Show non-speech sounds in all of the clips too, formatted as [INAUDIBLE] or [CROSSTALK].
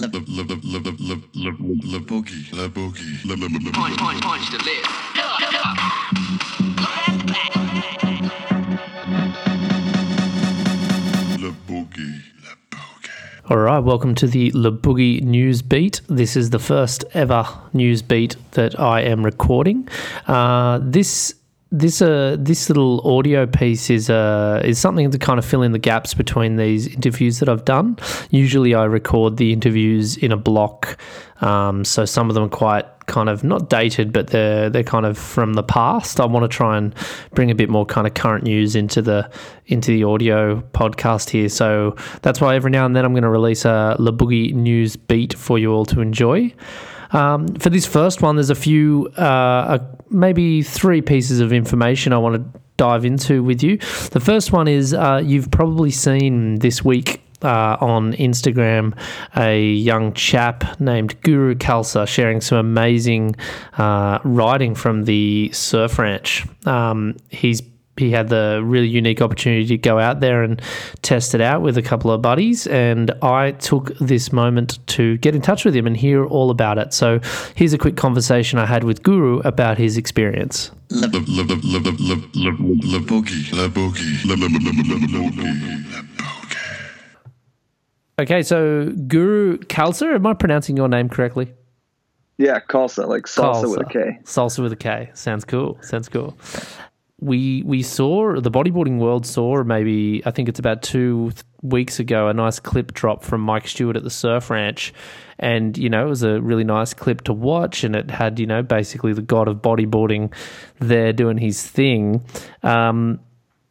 La, la, la, la, la, la, la, la boogie. La boogie. La, la, la, la, Punch, punch, punch to live. la boogie. La boogie. All right, welcome to the Le Boogie News Beat. This is the first ever news beat that I am recording. Uh, this this uh this little audio piece is uh is something to kind of fill in the gaps between these interviews that I've done. Usually, I record the interviews in a block, um, so some of them are quite kind of not dated, but they're they're kind of from the past. I want to try and bring a bit more kind of current news into the into the audio podcast here. So that's why every now and then I'm going to release a Le Boogie news beat for you all to enjoy. Um, for this first one, there's a few, uh, uh, maybe three pieces of information I want to dive into with you. The first one is uh, you've probably seen this week uh, on Instagram a young chap named Guru Khalsa sharing some amazing uh, writing from the surf ranch. Um, he's he had the really unique opportunity to go out there and test it out with a couple of buddies. And I took this moment to get in touch with him and hear all about it. So here's a quick conversation I had with Guru about his experience. Okay, so Guru Khalsa, am I pronouncing your name correctly? Yeah, salsa, like salsa with a K. Salsa with a K. Sounds cool. Sounds cool. We we saw the bodyboarding world saw maybe I think it's about two weeks ago a nice clip drop from Mike Stewart at the Surf Ranch, and you know it was a really nice clip to watch, and it had you know basically the god of bodyboarding there doing his thing. Um,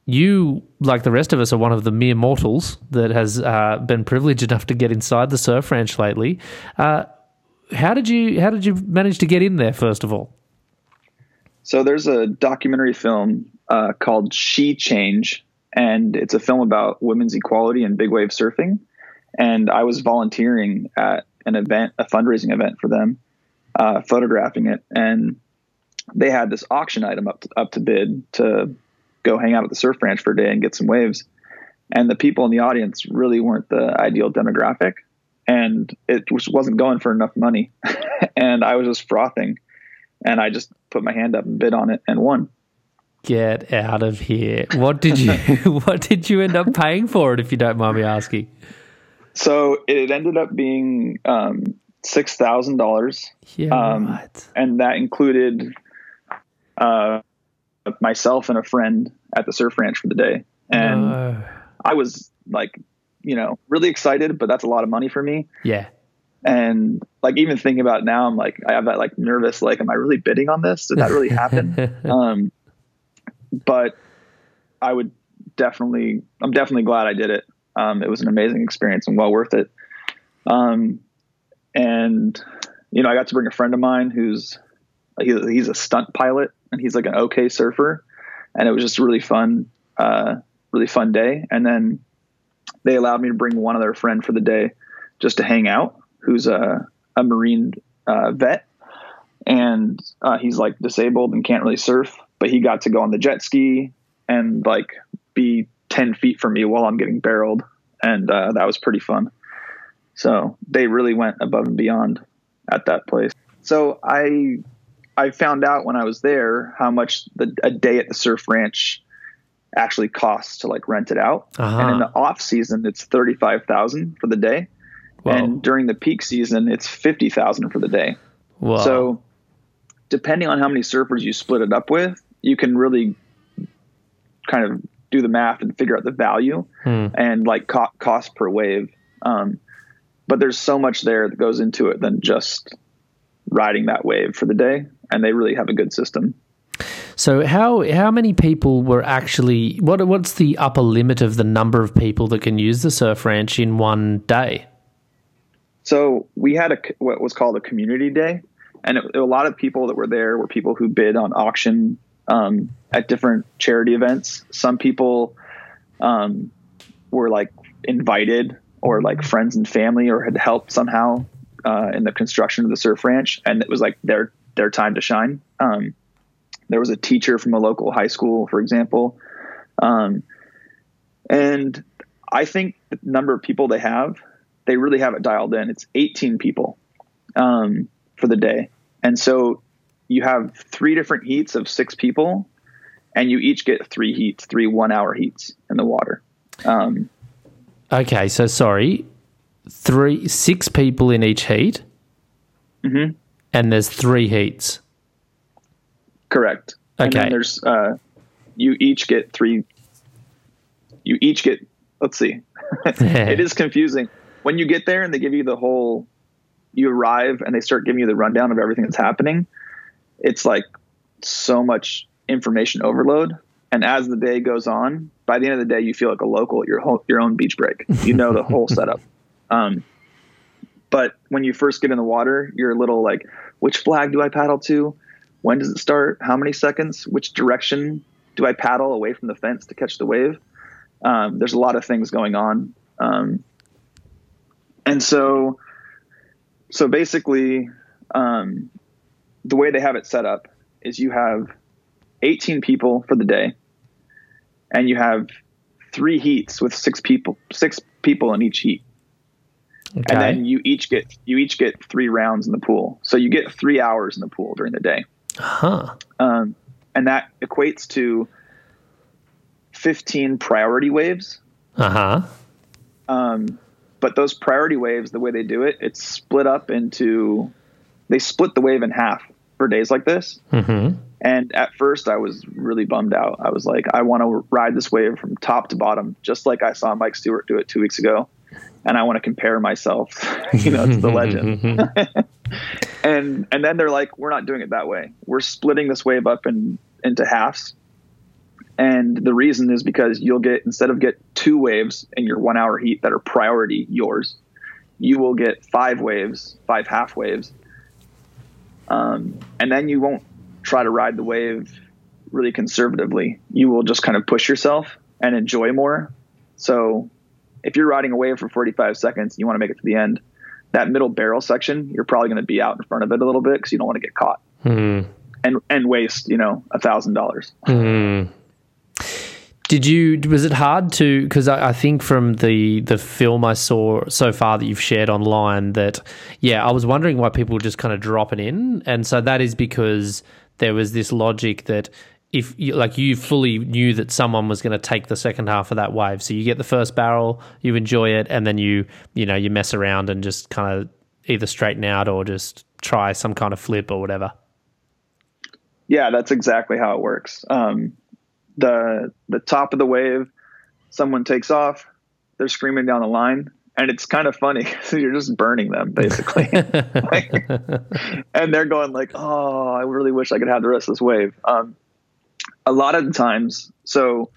you, like the rest of us, are one of the mere mortals that has uh, been privileged enough to get inside the surf ranch lately. Uh, how did you How did you manage to get in there? First of all, So there's a documentary film uh, called She Change, and it's a film about women's equality and big wave surfing. And I was volunteering at an event, a fundraising event for them, uh, photographing it, and they had this auction item up to, up to bid to go hang out at the surf ranch for a day and get some waves. And the people in the audience really weren't the ideal demographic, and it just wasn't going for enough money. [LAUGHS] and I was just frothing, and I just put my hand up and bid on it and won. get out of here! What did you [LAUGHS] [LAUGHS] What did you end up paying for it? If you don't mind me asking. So it ended up being um, six thousand dollars, Yeah, Um, right. and that included uh, myself and a friend at the surf ranch for the day. And No. I was like, you know, really excited, but that's a lot of money for me. yeah, And like even thinking about it now, I'm like, I have that like nervous, like, am I really bidding on this? Did that really happen? [LAUGHS] um, but I would definitely, I'm definitely glad I did it. Um, it was an amazing experience and well worth it. Um, and you know, I got to bring a friend of mine who's he, he's a stunt pilot and he's like an okay surfer, and it was just a really fun, uh, really fun day. And then they allowed me to bring one other friend for the day just to hang out, who's a a marine uh, vet, and uh, he's like disabled and can't really surf, but he got to go on the jet ski and like be 10 feet from me while I'm getting barreled. And uh, that was pretty fun. So they really went above and beyond at that place. So I, I found out when I was there how much the, a day at the surf ranch actually costs to like rent it out. Uh-huh. And in the off season, it's 35,000 for the day. Whoa. And during the peak season, it's 50,000 for the day. Wow. So, depending on how many surfers you split it up with, you can really kind of do the math and figure out the value Hmm. and like co- cost per wave. Um, but there's so much there that goes into it than just riding that wave for the day. And they really have a good system. So how how many people were actually what what's the upper limit of the number of people that can use the surf ranch in one day? So we had a what was called a community day, and it, a lot of people that were there were people who bid on auction um, at different charity events. Some people um, were like invited or like friends and family or had helped somehow uh, in the construction of the surf ranch, and it was like their their time to shine. Um, there was a teacher from a local high school, for example, um, and I think the number of people they have they really have it dialed in. It's 18 people um, for the day, and so you have three different heats of six people, and you each get three heats, three one-hour heats in the water. Um, Okay, so sorry, three, six people in each heat, Mhm. and there's three heats. correct. And Okay. then there's uh, you each get three. You each get. Let's see. [LAUGHS] [LAUGHS] it is confusing when you get there and they give you the whole you arrive and they start giving you the rundown of everything that's happening it's like so much information overload. And as the day goes on by the end of the day you feel like a local at your whole, your own beach break. You know the whole [LAUGHS] setup. Um, but when you first get in the water you're a little like which flag do i paddle to? When does it start? How many seconds? Which direction do i paddle away from the fence to catch the wave? Um, there's a lot of things going on. Um, and so so basically um, the way they have it set up is you have 18 people for the day and you have three heats with six people six people in each heat. And then you each get you each get three rounds in the pool. So you get three hours in the pool during the day. Huh. um, and that equates to 15 priority waves. Uh huh. um, but those priority waves, the way they do it, it's split up into, they split the wave in half for days like this. Mm-hmm. And at first, I was really bummed out. I was like, I want to ride this wave from top to bottom, just like I saw Mike Stewart do it two weeks ago. And I want to compare myself, [LAUGHS] you know, to the legend. [LAUGHS] [LAUGHS] and and then they're like, we're not doing it that way. We're splitting this wave up in into halves. And the reason is because you'll get instead of get two waves in your one hour heat that are priority yours, you will get five waves, five half waves. Um, and then you won't try to ride the wave really conservatively. You will just kind of push yourself and enjoy more. So if you're riding a wave for 45 seconds, you want to make it to the end. That middle barrel section, you're probably going to be out in front of it a little bit because you don't want to get caught Hmm. and and waste you know a thousand dollars. Did you? Was it hard to? Because I, I think from the the film I saw so far that you've shared online, that yeah, I was wondering why people were just kind of dropping in, and so that is because there was this logic that if you, like you fully knew that someone was going to take the second half of that wave, so you get the first barrel, you enjoy it, and then you you know you mess around and just kind of either straighten out or just try some kind of flip or whatever. Yeah, that's exactly how it works. Um, the the top of the wave, someone takes off, they're screaming down the line, and it's kind of funny. [LAUGHS] You're just burning them basically, Like, [LAUGHS] [LAUGHS] and they're going like, "Oh, I really wish I could have the rest of this wave." Um, a lot of the times, so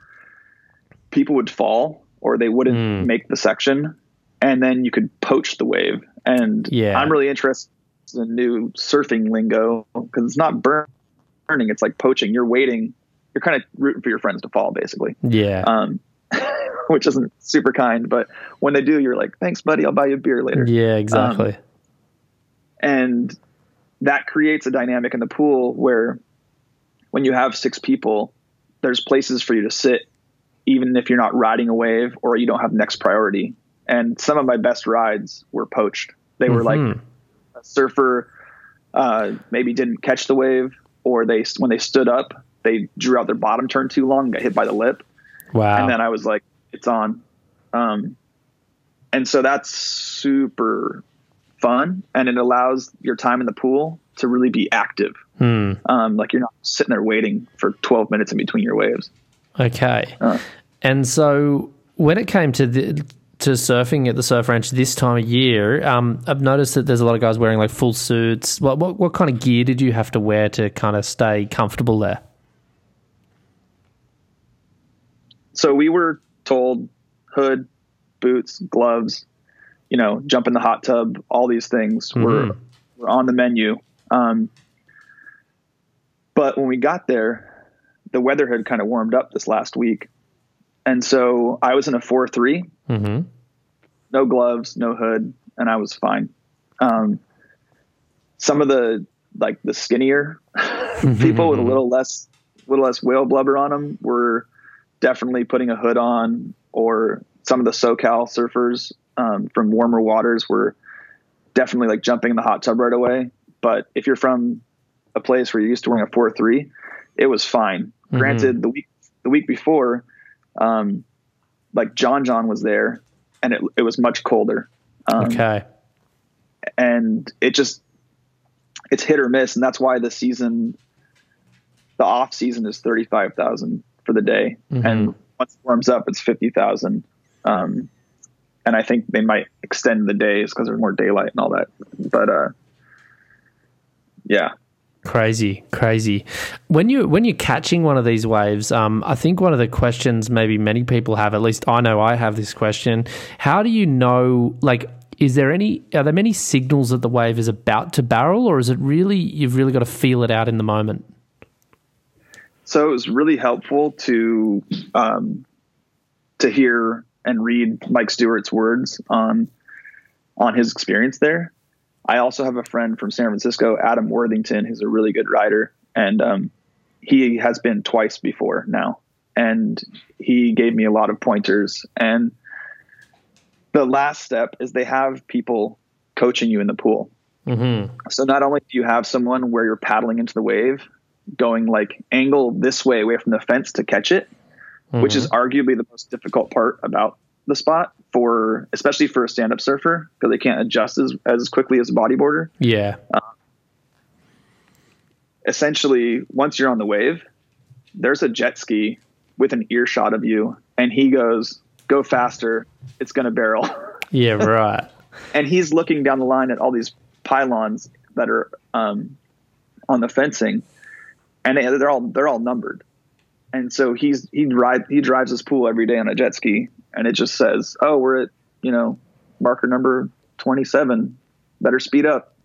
people would fall or they wouldn't Mm. make the section, and then you could poach the wave. And Yeah. I'm really interested in new surfing lingo because it's not burn burning. It's like poaching. You're waiting. You're kind of rooting for your friends to fall, basically, Yeah. um, [LAUGHS] which isn't super kind. But when they do, you're like, "Thanks, buddy. I'll buy you a beer later." yeah. Exactly. and that creates a dynamic in the pool where when you have six people there's places for you to sit even if you're not riding a wave or you don't have next priority and some of my best rides were poached they were like Mhm. a surfer uh, maybe didn't catch the wave or they when they stood up they drew out their bottom turn too long and got hit by the lip wow. and then I was like, it's on. Um, and so that's super fun, and it allows your time in the pool to really be active. Hmm. Um, like you're not sitting there waiting for 12 minutes in between your waves. Okay. Uh. And so when it came to the to surfing at the surf ranch this time of year, um, I've noticed that there's a lot of guys wearing like full suits. What, what what kind of gear did you have to wear to kind of stay comfortable there? So we were told hood, boots, gloves, you know, jump in the hot tub, all these things were, were on the menu. Um, but when we got there, the weather had kind of warmed up this last week. And so I was in a 4 3, Mm-hmm. no gloves, no hood, and I was fine. Um, some of the like the skinnier [LAUGHS] people with a little less, little less whale blubber on them were definitely putting a hood on, or some of the SoCal surfers um, from warmer waters were definitely like jumping in the hot tub right away. But if you're from a place where you're used to wearing a four three, it was fine. Granted, the week the week before, um, like John John was there, and it it was much colder. Um, Okay. and it just it's hit or miss, and that's why the season, the off season is thirty five thousand for the day, and once it warms up, it's fifty thousand. Um, and I think they might extend the days because there's more daylight and all that. But uh, yeah, Crazy, crazy. When you when you're catching one of these waves, um, I think one of the questions maybe many people have, at least I know I have this question. How do you know? Like, is there any? Are there many signals that the wave is about to barrel, or is it really you've really got to feel it out in the moment? So it was really helpful to um, to hear and read Mike Stewart's words on on his experience there. I also have a friend from San Francisco, Adam Worthington, who's a really good rider, and um, he has been twice before now, and he gave me a lot of pointers. And the last step is they have people coaching you in the pool. Mm-hmm. So not only do you have someone where you're paddling into the wave, going like angle this way away from the fence to catch it, which is arguably the most difficult part about the spot for especially for a stand-up surfer because they can't adjust as, as quickly as a bodyboarder. Yeah. Essentially, once you're on the wave, there's a jet ski with an earshot of you, and he goes, "Go faster! It's going to barrel." [LAUGHS] Yeah. Right. and he's looking down the line at all these pylons that are um, on the fencing, and they- they're all they're all numbered. And so he's he ride he drives his pool every day on a jet ski, and it just says, "Oh, we're at you know marker number twenty seven. Better speed up."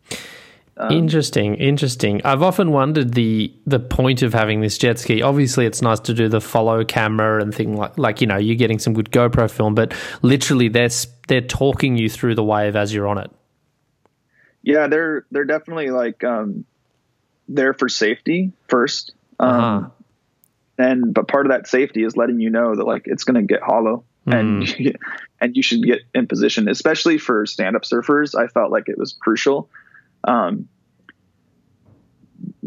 interesting, interesting. I've often wondered the the point of having this jet ski. Obviously, it's nice to do the follow camera and thing like like you know you're getting some good GoPro film, but literally they're they're talking you through the wave as you're on it. Yeah, they're they're definitely like um, there for safety first. Um, Uh-huh. and but part of that safety is letting you know that like it's going to get hollow and [LAUGHS] and you should get in position especially for stand-up surfers. I felt like it was crucial. Um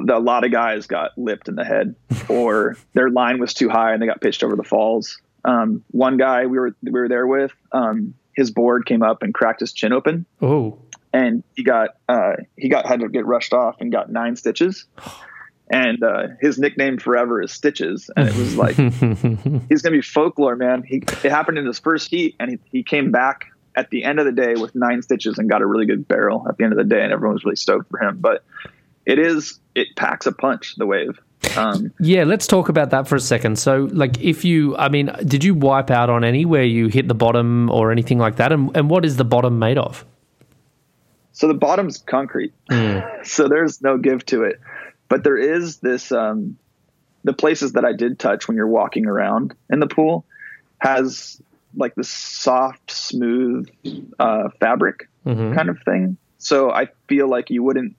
a lot of guys got lipped in the head [LAUGHS] or their line was too high and they got pitched over the falls. Um one guy we were we were there with um his board came up and cracked his chin open. Oh, and he got uh, he got had to get rushed off and got nine stitches. And uh, his nickname forever is Stitches, and it was like [LAUGHS] he's gonna be folklore, man. He it happened in his first heat, and he, he came back at the end of the day with nine stitches and got a really good barrel at the end of the day, and everyone was really stoked for him. But it is it packs a punch, the wave. Um, yeah. Let's talk about that for a second. So, like, if you, I mean, did you wipe out on any where you hit the bottom or anything like that? And and what is the bottom made of? So the bottom's concrete, [LAUGHS] so there's no give to it. But there is this um, the places that I did touch when you're walking around in the pool has like this soft, smooth uh, fabric kind of thing. So I feel like you wouldn't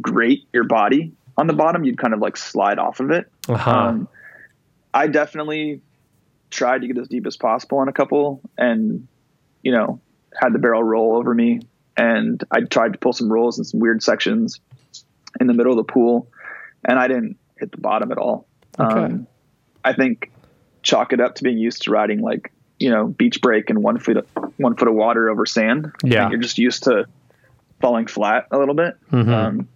grate your body on the bottom; you'd kind of like slide off of it. Uh-huh. Um, I definitely tried to get as deep as possible on a couple, and you know, had the barrel roll over me, and I tried to pull some rolls in some weird sections in the middle of the pool, and I didn't hit the bottom at all. Okay. Um, I think chalk it up to being used to riding like you know beach break and one foot of, one foot of water over sand. Yeah. You're just used to falling flat a little bit. Mhm. Um,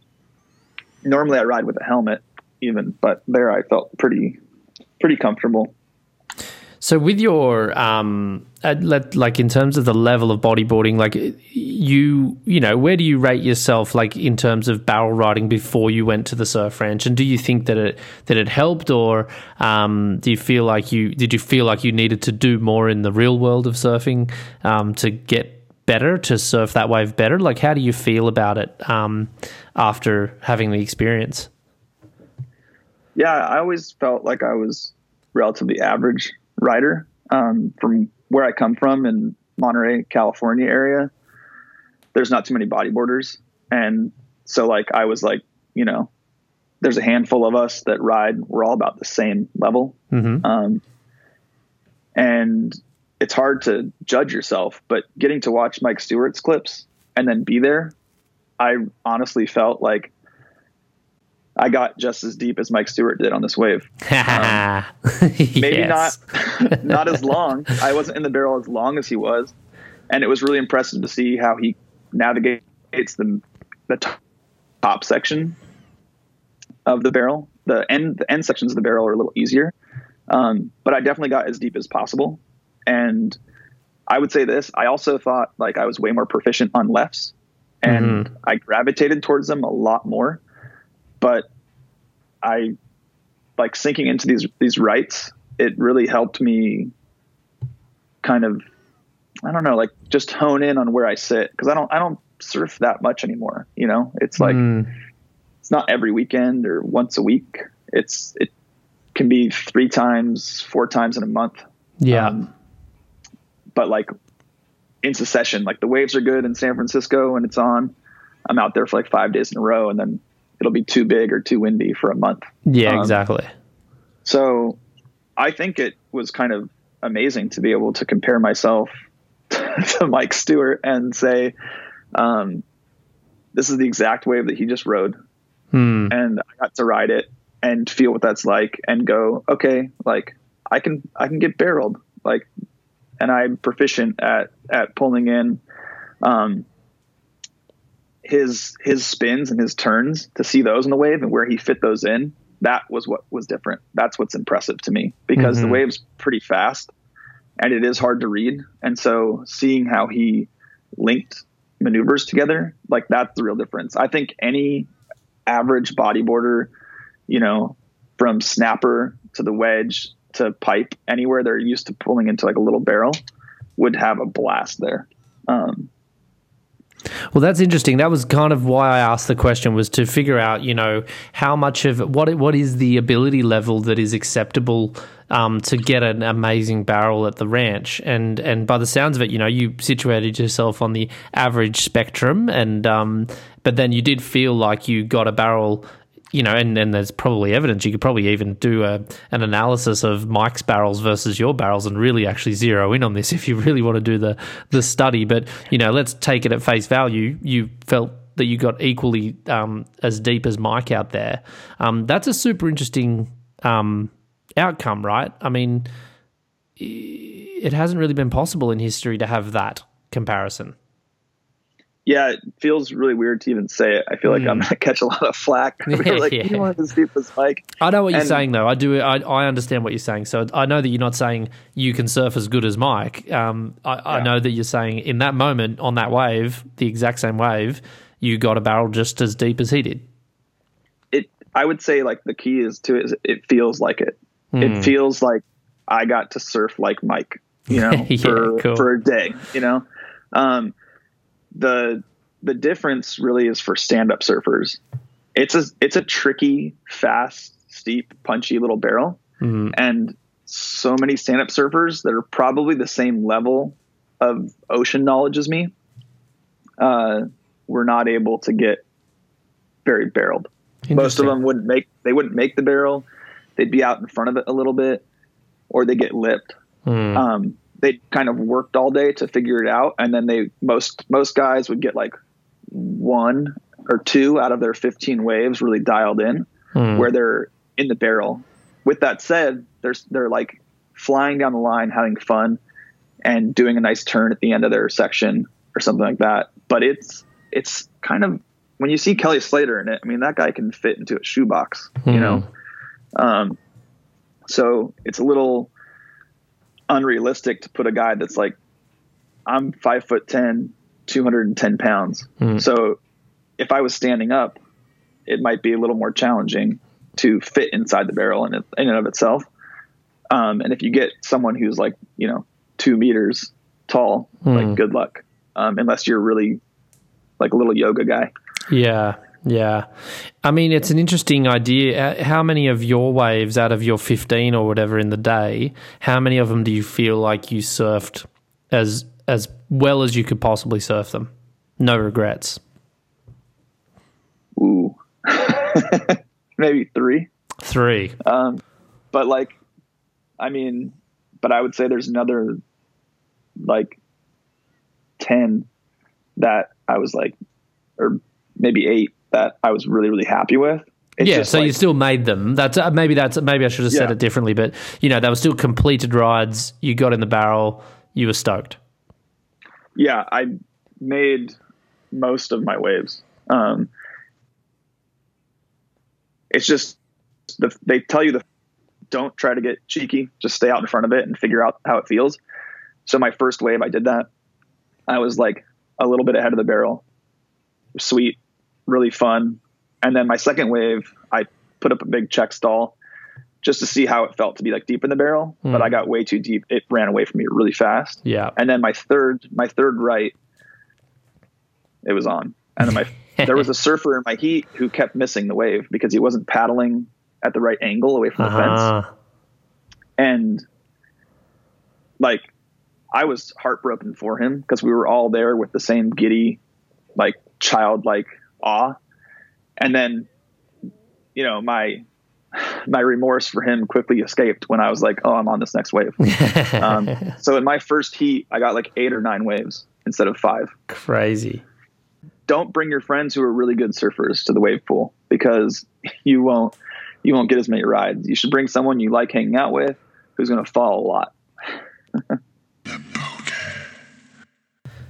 normally I ride with a helmet, even, but there I felt pretty pretty comfortable. So with your um, let, like in terms of the level of bodyboarding, like you, you know, where do you rate yourself, like in terms of barrel riding before you went to the surf ranch? And do you think that it that it helped, or um, do you feel like you did you feel like you needed to do more in the real world of surfing um, to get better to surf that wave better? Like, how do you feel about it um, after having the experience? Yeah, I always felt like I was relatively average rider um, from where I come from in Monterey, California area. There's not too many bodyboarders, and so like I was like, you know, there's a handful of us that ride. We're all about the same level. Mm-hmm. Um, and it's hard to judge yourself, but getting to watch Mike Stewart's clips and then be there, I honestly felt like I got just as deep as Mike Stewart did on this wave. [LAUGHS] Um, maybe not [LAUGHS] not as long. I wasn't in the barrel as long as he was, and it was really impressive to see how he navigates the the top, top section of the barrel. The end the end sections of the barrel are a little easier, um, but I definitely got as deep as possible. And I would say this: I also thought like I was way more proficient on lefts, and I gravitated towards them a lot more. But I like sinking into these these rights. It really helped me kind of I don't know, like just hone in on where I sit because I don't I don't surf that much anymore. You know, it's like Mm. it's not every weekend or once a week. It's it can be three times, four times in a month. yeah. Um, but like in succession, like the waves are good in San Francisco and it's on. I'm out there for like five days in a row, and then it'll be too big or too windy for a month. yeah, um, exactly. So I think it was kind of amazing to be able to compare myself [LAUGHS] to Mike Stewart and say, um, this is the exact wave that he just rode. Hmm. And I got to ride it and feel what that's like and go, okay, like I can, I can get barreled. Like, and I'm proficient at, at pulling in, um, his, his spins and his turns to see those in the wave and where he fit those in that was what was different. That's what's impressive to me because the Mhm. wave's pretty fast and it is hard to read. And so seeing how he linked maneuvers together, like that's the real difference. I think any average bodyboarder, you know, from snapper to the wedge to pipe, anywhere they're used to pulling into like a little barrel, would have a blast there. Um, Well, that's interesting. That was kind of why I asked the question was to figure out, you know, how much of what what is the ability level that is acceptable um, to get an amazing barrel at the ranch, and and by the sounds of it, you know, you situated yourself on the average spectrum, and um, but then you did feel like you got a barrel. You know, and, and there's probably evidence. You could probably even do a, an analysis of Mike's barrels versus your barrels and really actually zero in on this [LAUGHS] if you really want to do the the study. But you know, let's take it at face value. You felt that you got equally um, as deep as Mike out there. Um, that's a super interesting um, outcome, right? I mean, it hasn't really been possible in history to have that comparison. Yeah, it feels really weird to even say it. I feel like I'm going to catch a lot of flack. [LAUGHS] [LAUGHS] Like, Yeah. you want to see this Mike? I know what you're saying, though. I do. I, I understand what you're saying. So I know that you're not saying you can surf as good as Mike. Um, I, I know that you're saying in that moment on that wave, the exact same wave, you got a barrel just as deep as he did. it i would say like the key is to is it feels like it Hmm. it feels like i got to surf like mike you know [LAUGHS] Yeah, for cool. for a day you know um the the difference really is for stand-up surfers. It's a it's a tricky fast steep punchy little barrel. Mhm. and so many stand-up surfers that are probably the same level of ocean knowledge as me uh were not able to get very barreled. Most of them wouldn't make they wouldn't make the barrel. They'd be out in front of it a little bit or they get lipped. Hmm. um, they kind of worked all day to figure it out and then they most most guys would get like one or two out of their 15 waves really dialed in Hmm. where they're in the barrel with that said they're they're like flying down the line having fun and doing a nice turn at the end of their section or something like that but it's it's kind of when you see Kelly Slater in it I mean that guy can fit into a shoebox you Hmm. know um, so it's a little unrealistic to put a guy that's like, I'm five foot 10, 210 pounds. Hmm. So if I was standing up, it might be a little more challenging to fit inside the barrel in, it, in and of itself. Um, and if you get someone who's like, you know, two meters tall, Hmm. like good luck. Um, unless you're really like a little yoga guy. Yeah, yeah. I mean, it's an interesting idea. Uh, How many of your waves out of your 15 or whatever in the day, how many of them do you feel like you surfed as as well as you could possibly surf them? No regrets. Ooh, [LAUGHS] maybe three. Three. Um, but like, I mean, but I would say there's another like 10 that I was like, or maybe eight that I was really, really happy with. It's yeah, so you still made them. That's uh, maybe that's maybe I should have said Yeah. it differently, but you know they were still completed rides. You got in the barrel. You were stoked. yeah, I made most of my waves. Um, it's just the, they tell you the don't try to get cheeky, just stay out in front of it and figure out how it feels. So my first wave, I did that. I was like a little bit ahead of the barrel. Sweet, really fun. And then my second wave, I put up a big check stall just to see how it felt to be like deep in the barrel, but I got way too deep. It ran away from me really fast Yeah. and then my third my third right it was on and then my [LAUGHS] there was a surfer in my heat who kept missing the wave because he wasn't paddling at the right angle away from the fence Uh-huh. and like i was heartbroken for him because we were all there with the same giddy like childlike awe and then you know my my remorse for him quickly escaped when i was like oh i'm on this next wave [LAUGHS] um, so in my first heat, I got like eight or nine waves instead of five. Crazy. Don't bring your friends who are really good surfers to the wave pool because you won't you won't get as many rides. You should bring someone you like hanging out with who's going to fall a lot. [LAUGHS]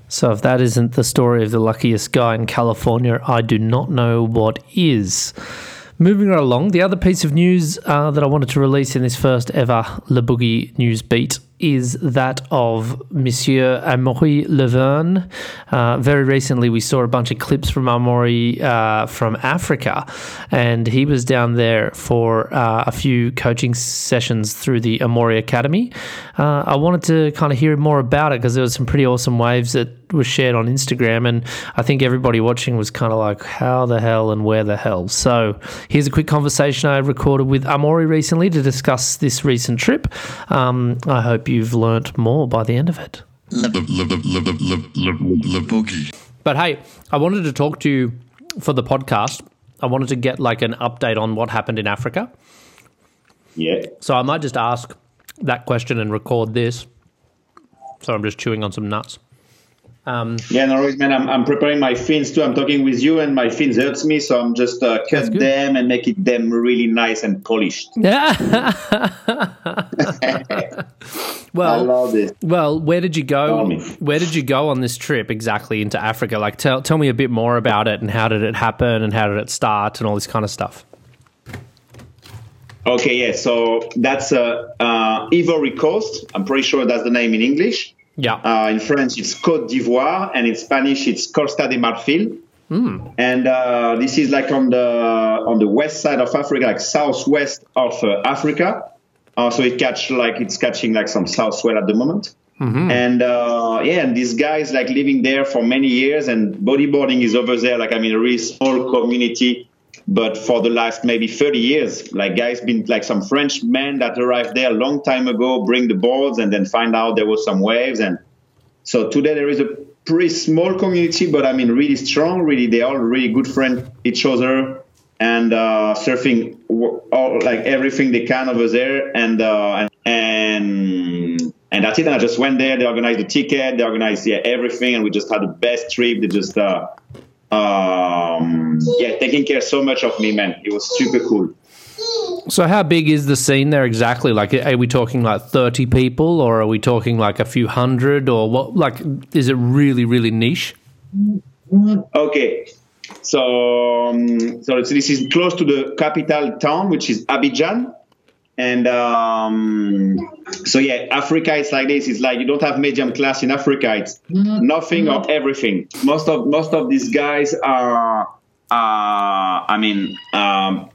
So if that isn't the story of the luckiest guy in California, I do not know what is. Moving right along, the other piece of news uh, that I wanted to release in this first ever Le Boogie news beat is that of Monsieur Amaury Lavernhe. Uh, very recently, we saw a bunch of clips from Amaury uh, from Africa, and he was down there for uh, a few coaching sessions through the Amaury Academy. Uh, I wanted to kind of hear more about it because there was some pretty awesome waves that was shared on Instagram, and I think everybody watching was kind of like, "How the hell and where the hell?" So here's a quick conversation I recorded with Amaury recently to discuss this recent trip. Um, I hope you've learnt more by the end of it. But hey, I wanted to talk to you for the podcast. I wanted to get like an update on what happened in Africa. Yeah. So I might just ask that question and record this. So I'm just chewing on some nuts. Um, Yeah, no worries, man. I'm, I'm preparing my fins too. I'm talking with you, and my fins hurts me, so I'm just uh, cut them and make it them really nice and polished. [LAUGHS] yeah. [LAUGHS] I well, well, where did you go? Where did you go on this trip exactly into Africa? Like, tell tell me a bit more about it and how did it happen and how did it start and all this kind of stuff. Okay, yeah. So that's uh, uh, Ivory Coast. I'm pretty sure that's the name in English. Yeah. Uh, in French, it's Côte d'Ivoire, and in Spanish, it's Costa de Marfil. And uh, this is like on the on the west side of Africa, like southwest of uh, Africa. Uh, so it catch like it's catching like some south swell at the moment. And uh, yeah, and this guy is like living there for many years, and bodyboarding is over there. Like I mean, a really small community, but for the last maybe 30 years, like guys been like some French men that arrived there a long time ago, bring the boards, and then find out there was some waves, and so today there is a pretty small community, but I mean really strong. Really, they all really good friend each other and uh, surfing all like everything they can over there, and uh, and and that's it. And I just went there. They organized the ticket. They organized yeah everything, and we just had the best trip. They just uh, um, yeah taking care so much of me, man. It was super cool. So how big is the scene there exactly? Like, are we talking like thirty people, or are we talking like a few hundred, or what? Like, is it really, really niche? Okay. So, um, so this is close to the capital town, which is Abidjan. And um, so, yeah, Africa is like this. It's like you don't have medium class in Africa. It's nothing or everything. Most of most of these guys are, uh, I mean, um,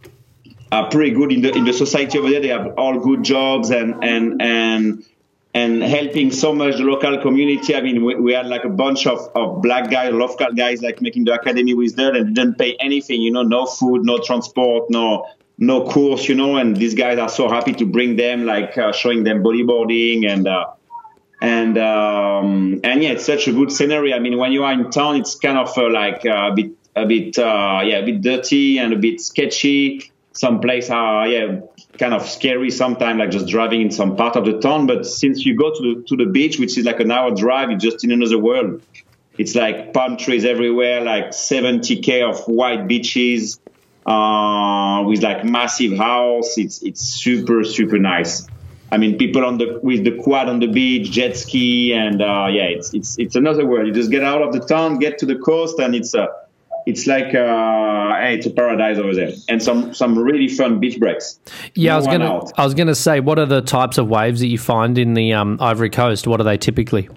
are pretty good in the in the society over there. They have all good jobs and and and and helping so much the local community. I mean, we, we had like a bunch of, of black guys, local guys, like making the academy with them and didn't pay anything. You know, no food, no transport, no no course. You know, and these guys are so happy to bring them, like uh, showing them bodyboarding and. Uh, and um, and yeah, it's such a good scenery. I mean, when you are in town, it's kind of uh, like uh, a bit, a bit, uh, yeah, a bit dirty and a bit sketchy. some places are yeah kind of scary sometimes, like just driving in some part of the town. But since you go to the to the beach, which is like an hour drive, you're just in another world. It's like palm trees everywhere, like 70k of white beaches uh, with like massive house. It's it's super super nice. I mean, people on the with the quad on the beach, jet ski, and uh, yeah, it's it's it's another world. You just get out of the town, get to the coast, and it's a it's like uh, hey, it's a paradise over there, and some some really fun beach breaks. Yeah, I was gonna out. I was gonna say, what are the types of waves that you find in the um, Ivory Coast? What are they typically?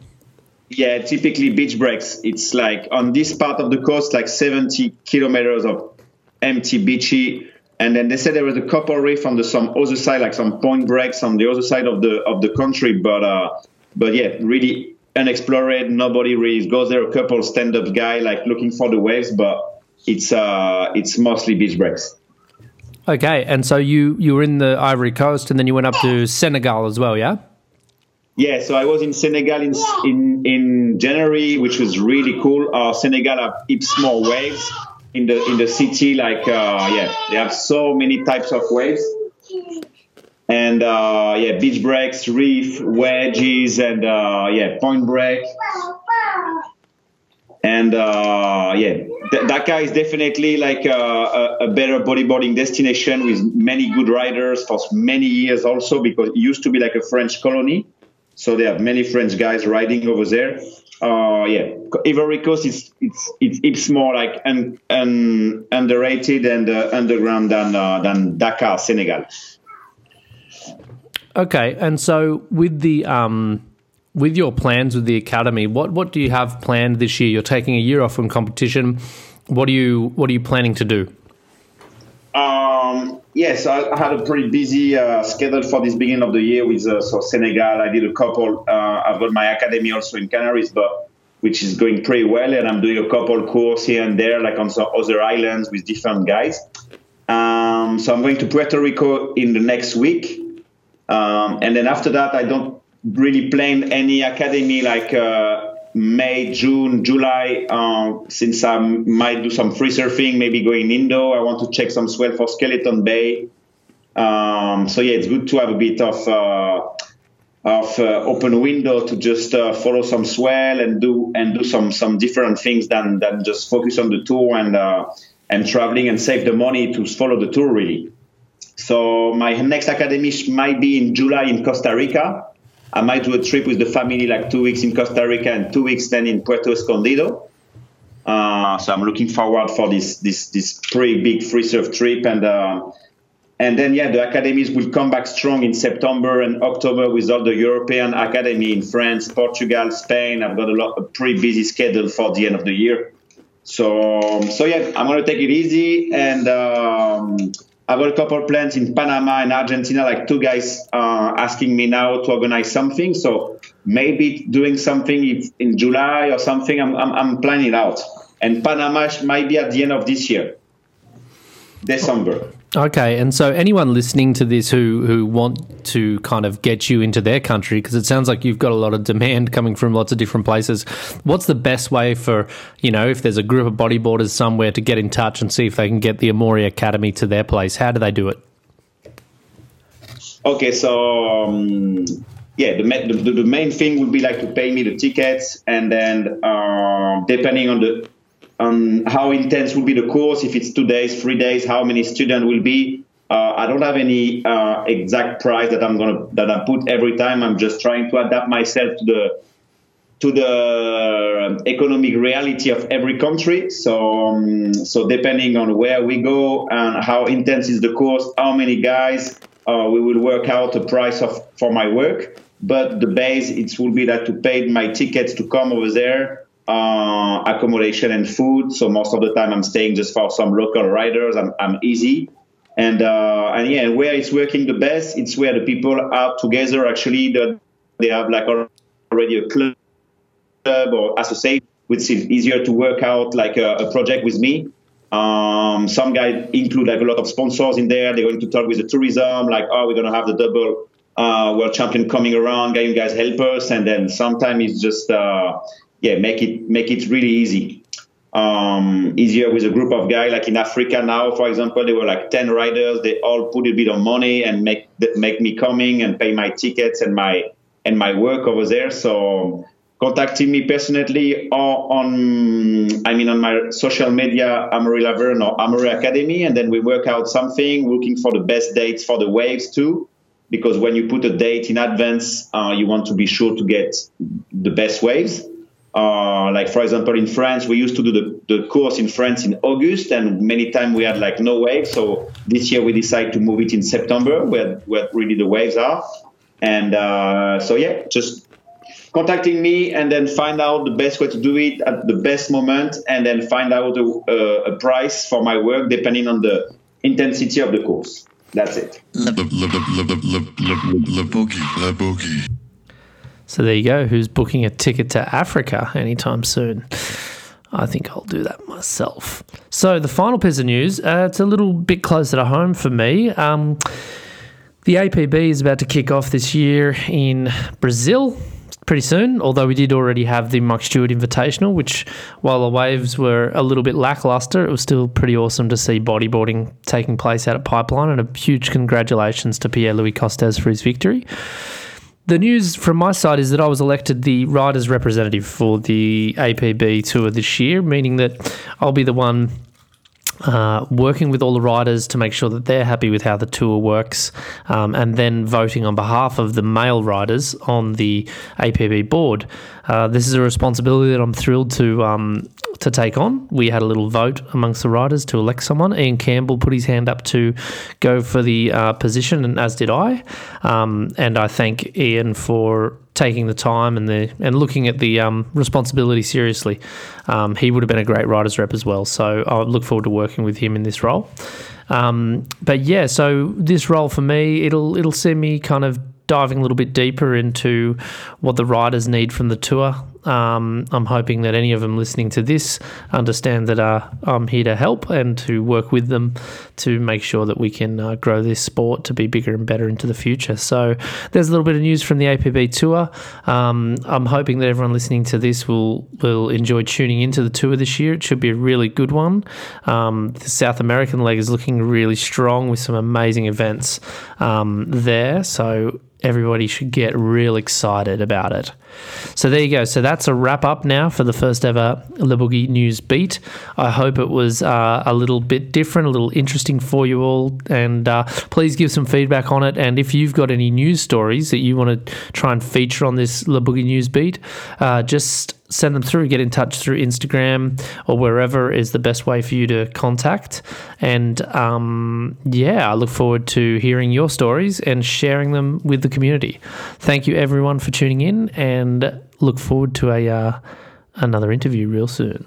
Yeah, typically beach breaks. It's like on this part of the coast, like 70 kilometers of empty beachy. And then they said there was a couple reef on the some other side, like some point breaks on the other side of the of the country. But uh, but yeah, really unexplored. Nobody really goes there. A couple stand up guy like looking for the waves, but it's uh it's mostly beach breaks. Okay, and so you you were in the Ivory Coast, and then you went up to Senegal as well, yeah? Yeah, so I was in Senegal in in, in January, which was really cool. Uh, Senegal have heaps more waves in the in the city. Like uh, yeah, they have so many types of waves, and uh, yeah, beach breaks, reef, wedges, and uh, yeah, point break. And uh, yeah, Th- Dakar is definitely like a, a, a better bodyboarding destination with many good riders for many years also because it used to be like a French colony. So they have many French guys riding over there. Uh, yeah, Ivory Coast is it's it's it's more like un, un, underrated and uh, underground than uh, than Dakar, Senegal. Okay, and so with the um, with your plans with the academy, what what do you have planned this year? You're taking a year off from competition. What are you what are you planning to do? Um, yes, I, I had a pretty busy uh, schedule for this beginning of the year with uh, so Senegal. I did a couple. Uh, I've got my academy also in Canaries, but which is going pretty well, and I'm doing a couple courses here and there, like on some other islands with different guys. Um, so I'm going to Puerto Rico in the next week, um, and then after that, I don't really plan any academy like. Uh, May, June, July, uh, since I might do some free surfing, maybe going Indo. I want to check some swell for Skeleton Bay. Um, so yeah, it's good to have a bit of uh, of uh, open window to just uh, follow some swell and do and do some some different things than than just focus on the tour and uh, and traveling and save the money to follow the tour really. So my next academy might be in July in Costa Rica. I might do a trip with the family, like two weeks in Costa Rica and two weeks then in Puerto Escondido. Uh, so I'm looking forward for this this this pretty big free surf trip and uh, and then yeah, the academies will come back strong in September and October with all the European academy in France, Portugal, Spain. I've got a lot a pretty busy schedule for the end of the year. So so yeah, I'm gonna take it easy and. Um, I've a couple plans in Panama and Argentina, like two guys uh, asking me now to organize something. So maybe doing something in July or something. I'm, I'm, I'm planning out. And Panama might be at the end of this year, December. Okay, and so anyone listening to this who who want to kind of get you into their country because it sounds like you've got a lot of demand coming from lots of different places. What's the best way for you know if there's a group of bodyboarders somewhere to get in touch and see if they can get the Amaury Academy to their place? How do they do it? Okay, so um, yeah, the, the the main thing would be like to pay me the tickets, and then uh, depending on the on how intense will be the course, if it's two days, three days, how many students will be. Uh, I don't have any uh, exact price that I'm gonna that I put every time. I'm just trying to adapt myself to the to the economic reality of every country. So, um, so depending on where we go and how intense is the course, how many guys, uh, we will work out a price of for my work. But the base it will be that to pay my tickets to come over there, uh, accommodation and food. So most of the time I'm staying just for some local riders. I'm, I'm easy. And uh, and yeah, where it's working the best, it's where the people are together. Actually, that they have like already a club or associate, which is easier to work out like a, a project with me. Um, some guys include like a lot of sponsors in there. They're going to talk with the tourism, like, oh, we're going to have the double uh, world champion coming around. Can you guys help us? And then sometimes it's just, uh, yeah, make it make it really easy. um, easier with a group of guys. Like in Africa now, for example, there were like ten riders. They all put a bit of money and make make me coming and pay my tickets and my and my work over there. So contacting me personally or on I mean on my social media Amaury Lavernhe or Amaury Academy and then we work out something looking for the best dates for the waves too because when you put a date in advance uh, you want to be sure to get the best waves uh, like for example in France we used to do the, the course in France in August and many times we had like no waves so this year we decided to move it in September where, where really the waves are and uh, so yeah just contacting me and then find out the best way to do it at the best moment and then find out a, a price for my work depending on the intensity of the course. That's it. Le, le, le, le, le, le, le boogie, le boogie. So there you go. Who's booking a ticket to Africa anytime soon? I think I'll do that myself. So the final piece of news, uh, it's a little bit closer to home for me. Um, the APB is about to kick off this year in Brazil pretty soon, although we did already have the Mike Stewart Invitational, which while the waves were a little bit lackluster, it was still pretty awesome to see bodyboarding taking place out at Pipeline, and a huge congratulations to Pierre Louis Costes for his victory. The news from my side is that I was elected the riders representative for the APB tour this year, meaning that I'll be the one uh, working with all the riders to make sure that they're happy with how the tour works, um, and then voting on behalf of the male riders on the APB board. Uh, this is a responsibility that I'm thrilled to um, to take on. We had a little vote amongst the riders to elect someone. Ian Campbell put his hand up to go for the uh, position, and as did I. Um, and I thank Ian for taking the time and the and looking at the um, responsibility seriously. Um, he would have been a great riders rep as well. So I look forward to working with him in this role. Um, but yeah, so this role for me, it'll it'll see me kind of diving a little bit deeper into what the riders need from the tour. Um, I'm hoping that any of them listening to this understand that uh, I'm here to help and to work with them to make sure that we can uh, grow this sport to be bigger and better into the future. So there's a little bit of news from the APB tour. Um, I'm hoping that everyone listening to this will will enjoy tuning into the tour this year. It should be a really good one. Um, the South American leg is looking really strong with some amazing events um, there. So everybody should get real excited about it. So there you go. So that's a wrap up now for the first ever Le News Beat. I hope it was uh, a little bit different, a little interesting for you all, and uh, please give some feedback on it. And if you've got any news stories that you want to try and feature on this Le News Beat, uh, just send them through. Get in touch through Instagram or wherever is the best way for you to contact. And um, yeah, I look forward to hearing your stories and sharing them with the community. Thank you, everyone, for tuning in, and look forward to a uh, another interview real soon.